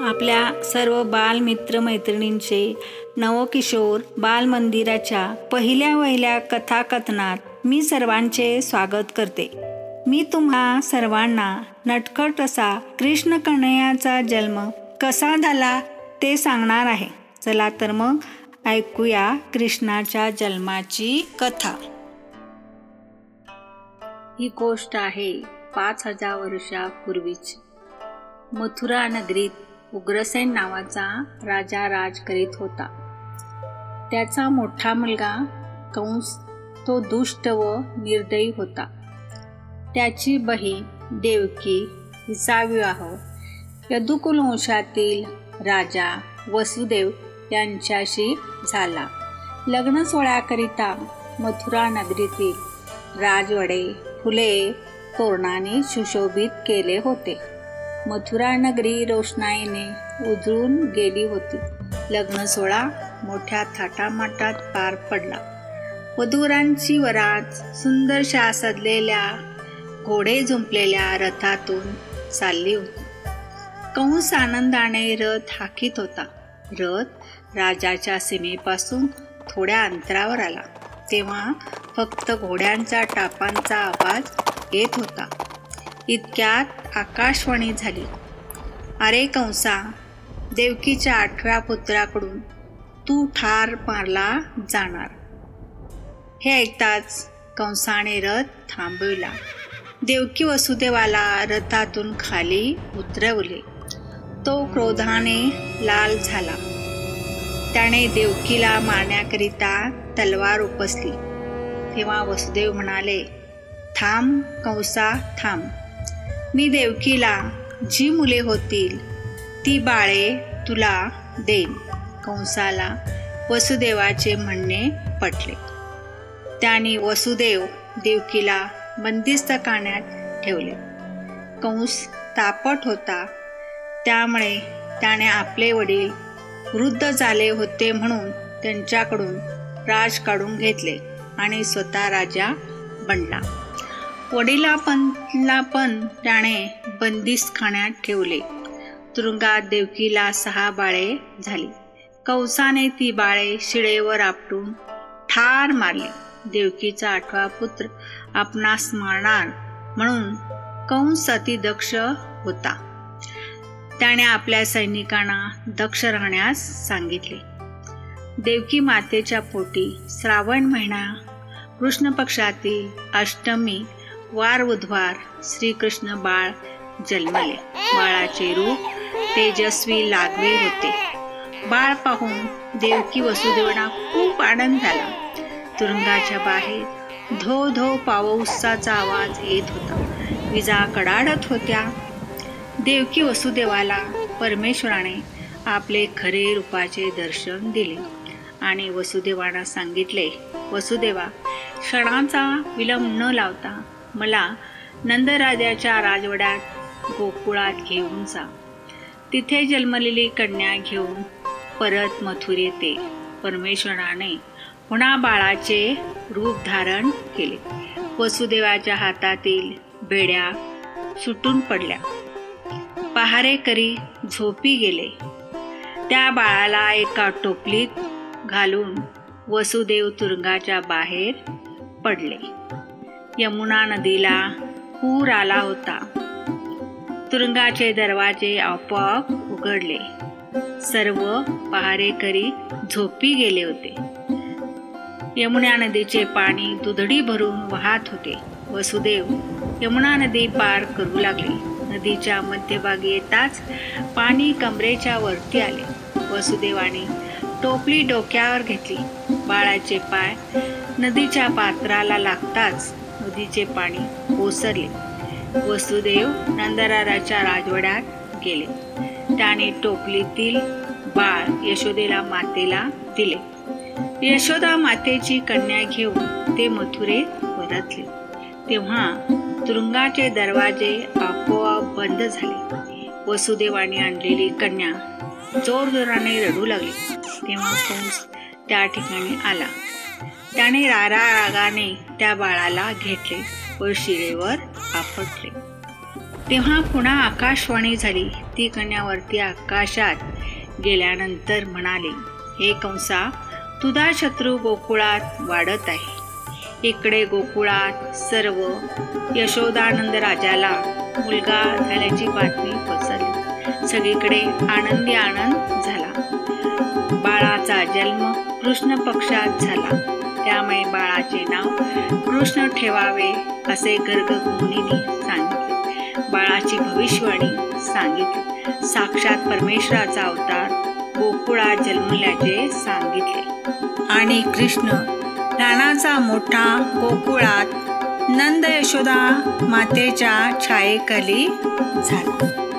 आपल्या सर्व बालमित्र-मैत्रिणींचे नवकिशोर बालमंदिराच्या पहिल्या वहिल्या कथाकथनात मी सर्वांचे स्वागत करते. मी तुम्हा सर्वांना नटखट असा कृष्ण कन्हैयाचा जन्म कसा झाला ते सांगणार आहे. चला तर मग ऐकूया कृष्णाच्या जन्माची कथा. ही गोष्ट आहे पाच हजार वर्षापूर्वीची. मथुरा नगरीत उग्रसेन नावाचा राजा राज करीत होता. त्याचा मोठा मुलगा कंस तो दुष्ट व निर्दयी होता. त्याची बहीण देवकी हिचा विवाह यदुकुल वंशातील राजा वसुदेव यांच्याशी झाला. लग्न सोहळ्याकरिता मथुरा नगरीतील राजवडे फुले तोरणाने सुशोभित केले होते. मथुरा नगरी रोषणाईने उजळून गेली होती. लग्न सोहळा मोठ्या थाटामाटात पार पडला. वधुवरांची वरात सुंदरशा सजलेल्या घोडे झुंपलेल्या रथातून चालली होती. कंस आनंदाने रथ हाकीत होता. रथ राजाच्या सीमेपासून थोड्या अंतरावर आला. तेव्हा फक्त घोड्यांचा टापांचा आवाज येत होता. इतक्यात आकाशवाणी झाली. अरे कंसा देवकीच्या आठव्या पुत्राकडून तू ठार मारला जाणार. हे ऐकताच कंसाने रथ थांबविला. देवकी वसुदेवाला रथातून खाली उतरवले. तो क्रोधाने लाल झाला. त्याने देवकीला मारण्याकरिता तलवार उपसली. तेव्हा वसुदेव म्हणाले थांब कंसा थांब. मी देवकीला जी मुले होतील ती बाळे तुला देईन कंसाला वसुदेवाचे म्हणणे पटले. त्याने वसुदेव देवकीला बंदिस्त काण्यात ठेवले. कंस तापट होता. त्यामुळे त्याने आपले वडील वृद्ध झाले होते म्हणून त्यांच्याकडून राज काढून घेतले आणि स्वतः राजा बनला. वडिला पण पण त्याने बंदिस्त खाण्यात ठेवले. तुरुंगात देवकीला सहा बाळे झाली. कौसाने ती बाळे शिळेवर आपटून ठार मारले. देवकीचा आठवा पुत्र आपणास मारणार म्हणून कंस अति दक्ष होता. त्याने आपल्या सैनिकांना दक्ष राहण्यास सांगितले. देवकी मातेच्या पोटी श्रावण महिना कृष्ण पक्षातील अष्टमी वार बुधवार श्रीकृष्ण बाळ जन्मले. बाळाचे रूप तेजस्वी लागवे होते. बाळ पाहून देवकी वसुदेवना खूप आनंद झाला. तुरुंगाच्या बाहेर धो धो पावसाचा आवाज येत होता. विजा कडाडत होत्या. देवकी वसुदेवाला परमेश्वराने आपले खरे रूपाचे दर्शन दिले आणि वसुदेवांना सांगितले वसुदेवा क्षणाचा विलंब न लावता मला नंदराजाच्या राजवड्यात गोकुळात घेऊन जा. तिथे जन्मलेली कन्या घेऊन परत मथुर येते. परमेश्वराने पुन्हा बाळाचे रूप धारण केले. वसुदेवाच्या हातातील बेड्या सुटून पडल्या. पहारेकरी झोपी गेले. त्या बाळाला एका टोपलीत घालून वसुदेव तुरुंगाच्या बाहेर पडले. यमुना नदीला पूर आला होता. तुरुंगाचे दरवाजे आपोआप उघडले. सर्व पहारेकरी झोपी गेले होते. यमुना नदीचे पाणी दुधडी भरून वाहत होते. वसुदेव यमुना नदी पार करू लागले. नदीच्या मध्यभागी येताच पाणी कमरेच्या वरती आले. वसुदेवाने टोपली डोक्यावर घेतली. बाळाचे पाय नदीच्या पात्राला लागताच नदीचे पाणी ओसरले. वसुदेव नंदराराच्या राजवाड्यात गेले. त्याने टोपलीतील बाळ यशोदेला मातेला दिले. यशोदा मातेची कन्या घेऊन ते मथुरे परतले. तेव्हा तुरुंगाचे दरवाजे आपोआप बंद झाले. वसुदेवाने आणलेली कन्या जोरजोराने रडू लागली. तेव्हा कंस त्या ठिकाणी आला. त्याने रारा रागाने त्या बाळाला घेतले व शिरेवर आपटले. तेव्हा पुन्हा आकाशवाणी झाली. ती कन्यावरती आकाशात गेल्यानंतर म्हणाले हे कंसा तुझा शत्रू गोकुळात वाढत आहे. इकडे गोकुळात सर्व यशोदानंद राजाला मुलगा झाल्याची बातमी पसरली. सगळीकडे आनंदी आनंद झाला. बाळाचा जन्म कृष्ण पक्षात झाला. त्यामुळे बाळाचे नाव कृष्ण ठेवावे असे गर्ग मुनीने सांगितले. बाळाची भविष्यवाणी सांगितली. साक्षात परमेश्वराचा अवतार गोकुळात जन्मल्याचे सांगितले. आणि कृष्ण लहानाचा मोठा गोकुळात नंद यशोदा मातेच्या छायेखाली झाला.